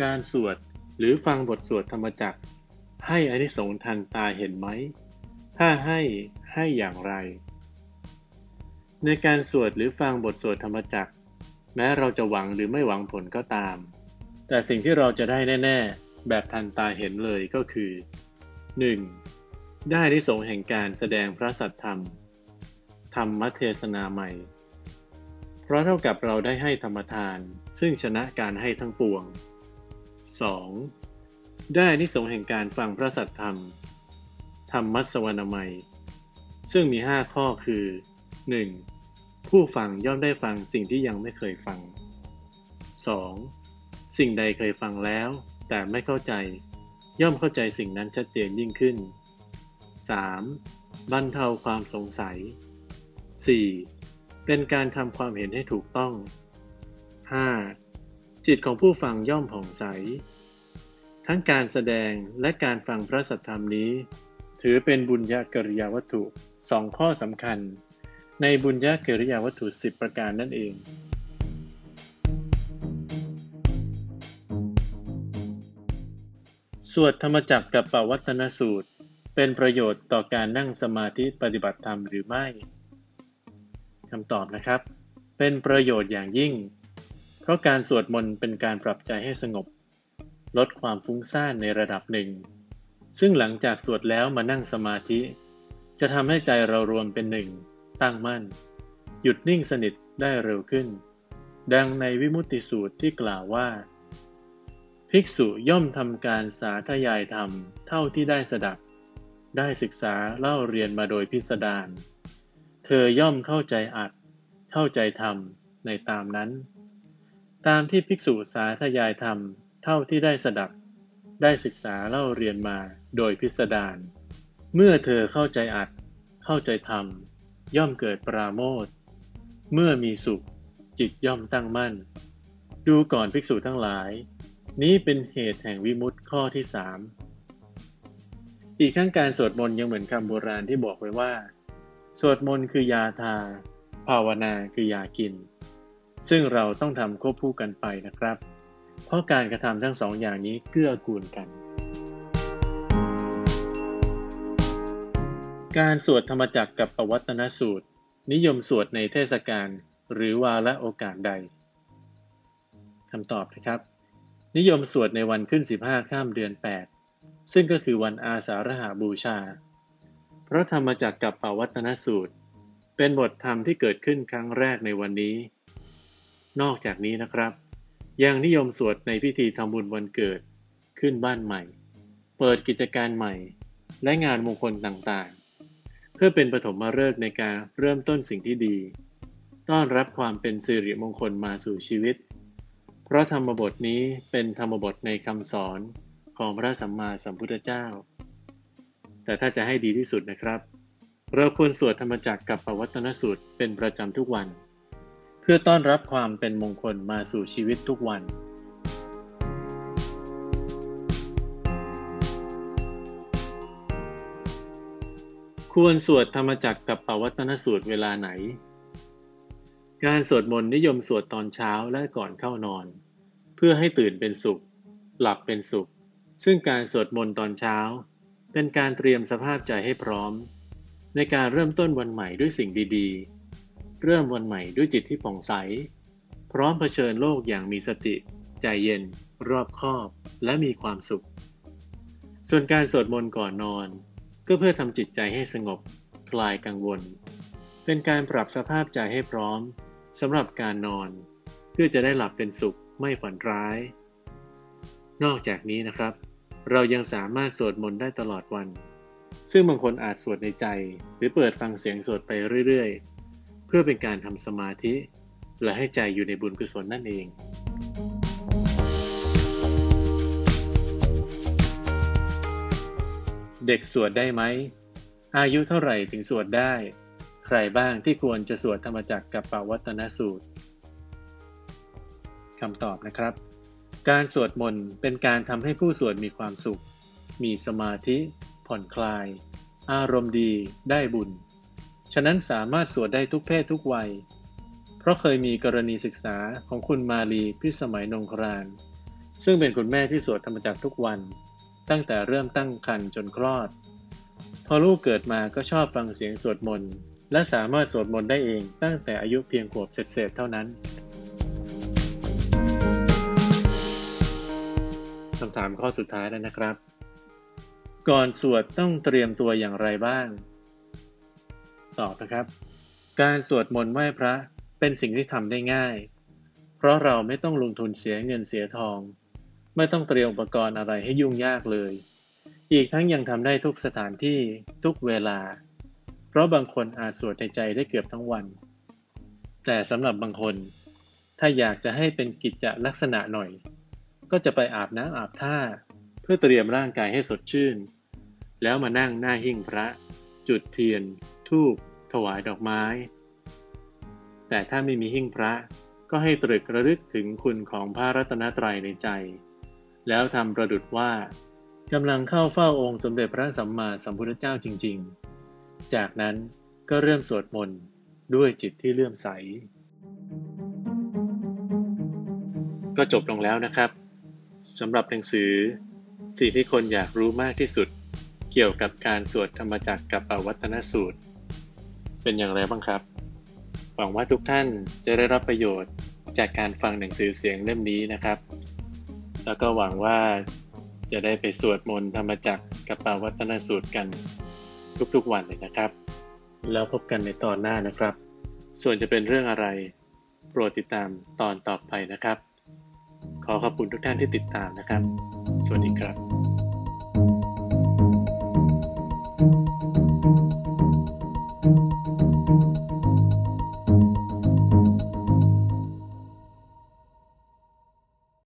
การสวดหรือฟังบทสวดธรรมจักร ให้อานิสงส์ทันตาเห็นไหม ถ้าให้ให้อย่างไร ในการสวดหรือฟังบทสวดธรรมจักร แม้เราจะหวังหรือไม่หวังผลก็ตาม แต่สิ่งที่เราจะได้แน่ ๆ แบบทันตาเห็นเลยก็คือ 1. ได้อานิสงส์แห่งการแสดงพระสัทธรรม ธรรมเทศนาใหม่เพราะเท่ากับเราได้ให้ธรรมทาน ซึ่งชนะการให้ทั้งปวง 2. ได้นิสงส์แห่งการฟังพระสัทธรรม ธรรมัสวรรณใหม่ซึ่งมี 5 ข้อคือ 1. ผู้ฟังย่อมได้ฟังสิ่งที่ยังไม่เคยฟัง 2. สิ่งใดเคยฟังแล้ว แต่ไม่เข้าใจ ย่อมเข้าใจสิ่งนั้นชัดเจนยิ่งขึ้น 3. บรรเทาความสงสัย 4. เป็นการทำความเห็นให้ถูกต้อง 5. จิตของผู้ฟังย่อมผ่องใส ทั้งการแสดงและการฟังพระสัทธรรมนี้ ถือเป็นบุญญากริยาวัตถุสองข้อสำคัญ ในบุญญากริยาวัตถุสิบประการนั่นเองสวดธรรมจักรกับปวัตนสูตร เป็นประโยชน์ต่อการนั่งสมาธิปฏิบัติธรรมหรือไม่คำตอบนะครับ เป็นประโยชน์อย่างยิ่ง เพราะการสวดมนต์เป็นการปรับใจให้สงบ ลดความฟุ้งซ่านในระดับหนึ่ง ซึ่งหลังจากสวดแล้วมานั่งสมาธิ จะทำให้ใจเรารวมเป็นหนึ่ง ตั้งมั่น หยุดนิ่งสนิทได้เร็วขึ้น ดังในวิมุตติสูตรที่กล่าวว่า ภิกษุย่อมทำการสาธยายธรรมเท่าที่ได้สดับ ได้ศึกษาเล่าเรียนมาโดยพิสดารเธอย่อมเข้าใจอัดเข้าใจธรรมในตามนั้น ตามที่ภิกษุสาธยายธรรมเท่าที่ได้สดับ ได้ศึกษาเล่าเรียนมาโดยพิสดารเมื่อเธอเข้าใจอัด เข้าใจธรรม ย่อมเกิดปราโมทเมื่อมีสุข จิตย่อมตั้งมั่น ดูก่อนภิกษุทั้งหลาย นี้เป็นเหตุแห่งวิมุตติข้อที่สามอีกทั้งการสวดมนต์ยังเหมือนคำโบราณที่บอกไว้ว่า สวดมนต์คือยาทา ภาวนาคือยากิน ซึ่งเราต้องทำควบคู่กันไปนะครับ เพราะการกระทำทั้งสองอย่างนี้เกื้อกูลกัน การสวดธรรมจักรกับปวัตนสูตร นิยมสวดในเทศกาลหรือวาระโอกาสใดคำตอบนะครับ นิยมสวดในวันขึ้น 15 ข้ามเดือน 8 ซึ่งก็คือวันอาสาฬหาบูชา เพราะธรรมจักรกับปวัตนสูตร เป็นบทธรรมที่เกิดขึ้นครั้งแรกในวันนี้ นอกจากนี้นะครับ ยังนิยมสวดในพิธีทำบุญวันเกิด ขึ้นบ้านใหม่ เปิดกิจการใหม่ และงานมงคลต่างๆ เพื่อเป็นปฐมฤกษ์ในการเริ่มต้นสิ่งที่ดี ต้อนรับความเป็นสิริมงคลมาสู่ชีวิต เพราะธรรมบทนี้เป็นธรรมบทในคำสอนของพระสัมมาสัมพุทธเจ้า แต่ถ้าจะให้ดีที่สุดนะครับ เราควรสวดธรรมจักรกับปวัตนสูตรเป็นประจำทุกวัน พื่อต้อนรับความเป็นมงคลมาสู่ชีวิตทุกวัน ควรสวดธรรมจักรกับปวัตนสูตรเวลาไหน การสวดมนต์นิยมสวดตอนเช้าและก่อนเข้านอน เพื่อให้ตื่นเป็นสุข หลับเป็นสุข ซึ่งการสวดมนต์ตอนเช้า เป็นการเตรียมสภาพใจให้พร้อม ในการเริ่มต้นวันใหม่ด้วยสิ่งดีๆ เริ่มวันใหม่ด้วยจิตที่ผ่องใส พร้อมเผชิญโลกอย่างมีสติ ใจเย็น รอบคอบ และมีความสุข ส่วนการสวดมนต์ก่อนนอน ก็เพื่อทำจิตใจให้สงบ คลายกังวล เป็นการปรับสภาพใจให้พร้อมสำหรับการนอน เพื่อจะได้หลับเป็นสุขไม่ฝันร้าย นอกจากนี้นะครับ เรายังสามารถสวดมนต์ได้ตลอดวัน ซึ่งบางคนอาจสวดในใจ หรือเปิดฟังเสียงสวดไปเรื่อยๆ เพื่อเป็นการทำสมาธิ และให้ใจอยู่ในบุญกุศลนั่นเอง เด็กสวดได้ไหม อายุเท่าไหร่ถึงสวดได้ ใครบ้างที่ควรจะสวดธรรมจักรกับปวัตนสูตรคำตอบนะครับ การสวดมนต์เป็นการทำให้ผู้สวดมีความสุข มีสมาธิ ผ่อนคลาย อารมณ์ดี ได้บุญ ฉะนั้นสามารถสวดได้ทุกเพศทุกวัย เพราะเคยมีกรณีศึกษาของคุณมาลีพิสมัยนงคราน ซึ่งเป็นคุณแม่ที่สวดธรรมจักรทุกวัน ตั้งแต่เริ่มตั้งครรภ์จนคลอด พอลูกเกิดมาก็ชอบฟังเสียงสวดมนต์และสามารถสวดมนต์ได้เองตั้งแต่อายุเพียงขวบเศษเท่านั้นคำถามข้อสุดท้ายแล้วนะครับ ก่อนสวดต้องเตรียมตัวอย่างไรบ้าง ตอบนะครับ การสวดมนต์ไหว้พระเป็นสิ่งที่ทำได้ง่าย เพราะเราไม่ต้องลงทุนเสียเงินเสียทอง ไม่ต้องเตรียมอุปกรณ์อะไรให้ยุ่งยากเลย อีกทั้งยังทำได้ทุกสถานที่ทุกเวลา เพราะบางคนอาจสวดในใจได้เกือบทั้งวัน แต่สำหรับบางคน ถ้าอยากจะให้เป็นกิจลักษณะหน่อย ก็จะไปอาบน้ำอาบท่า เพื่อเตรียมร่างกายให้สดชื่น แล้วมานั่งหน้าหิ้งพระ จุดเทียนธูปถวายดอกไม้ แต่ถ้าไม่มีหิ้งพระก็ให้ตรึกระลึกถึงคุณของพระรัตนตรัยในใจ แล้วทำประดุดว่ากำลังเข้าเฝ้าองค์สมเด็จพระสัมมาสัมพุทธเจ้าจริง ๆ จากนั้นก็เริ่มสวดมนต์ด้วยจิตที่เลื่อมใส ก็จบลงแล้วนะครับสำหรับหนังสือสิ่งที่คนอยากรู้มากที่สุด เกี่ยวกับการสวดธรรมจักรกับปวัตนสูตร เป็นอย่างไรบ้างครับ หวังว่าทุกท่านจะได้รับประโยชน์จากการฟังหนังสือเสียงเล่มนี้นะครับ แล้วก็หวังว่าจะได้ไปสวดมนต์ธรรมจักรกับปวัตนสูตรกันทุกๆวันเลยนะครับ แล้วพบกันในตอนหน้านะครับ ส่วนจะเป็นเรื่องอะไร โปรดติดตามตอนต่อไปนะครับ ขอขอบคุณทุกท่านที่ติดตามนะครับ สวัสดีครับ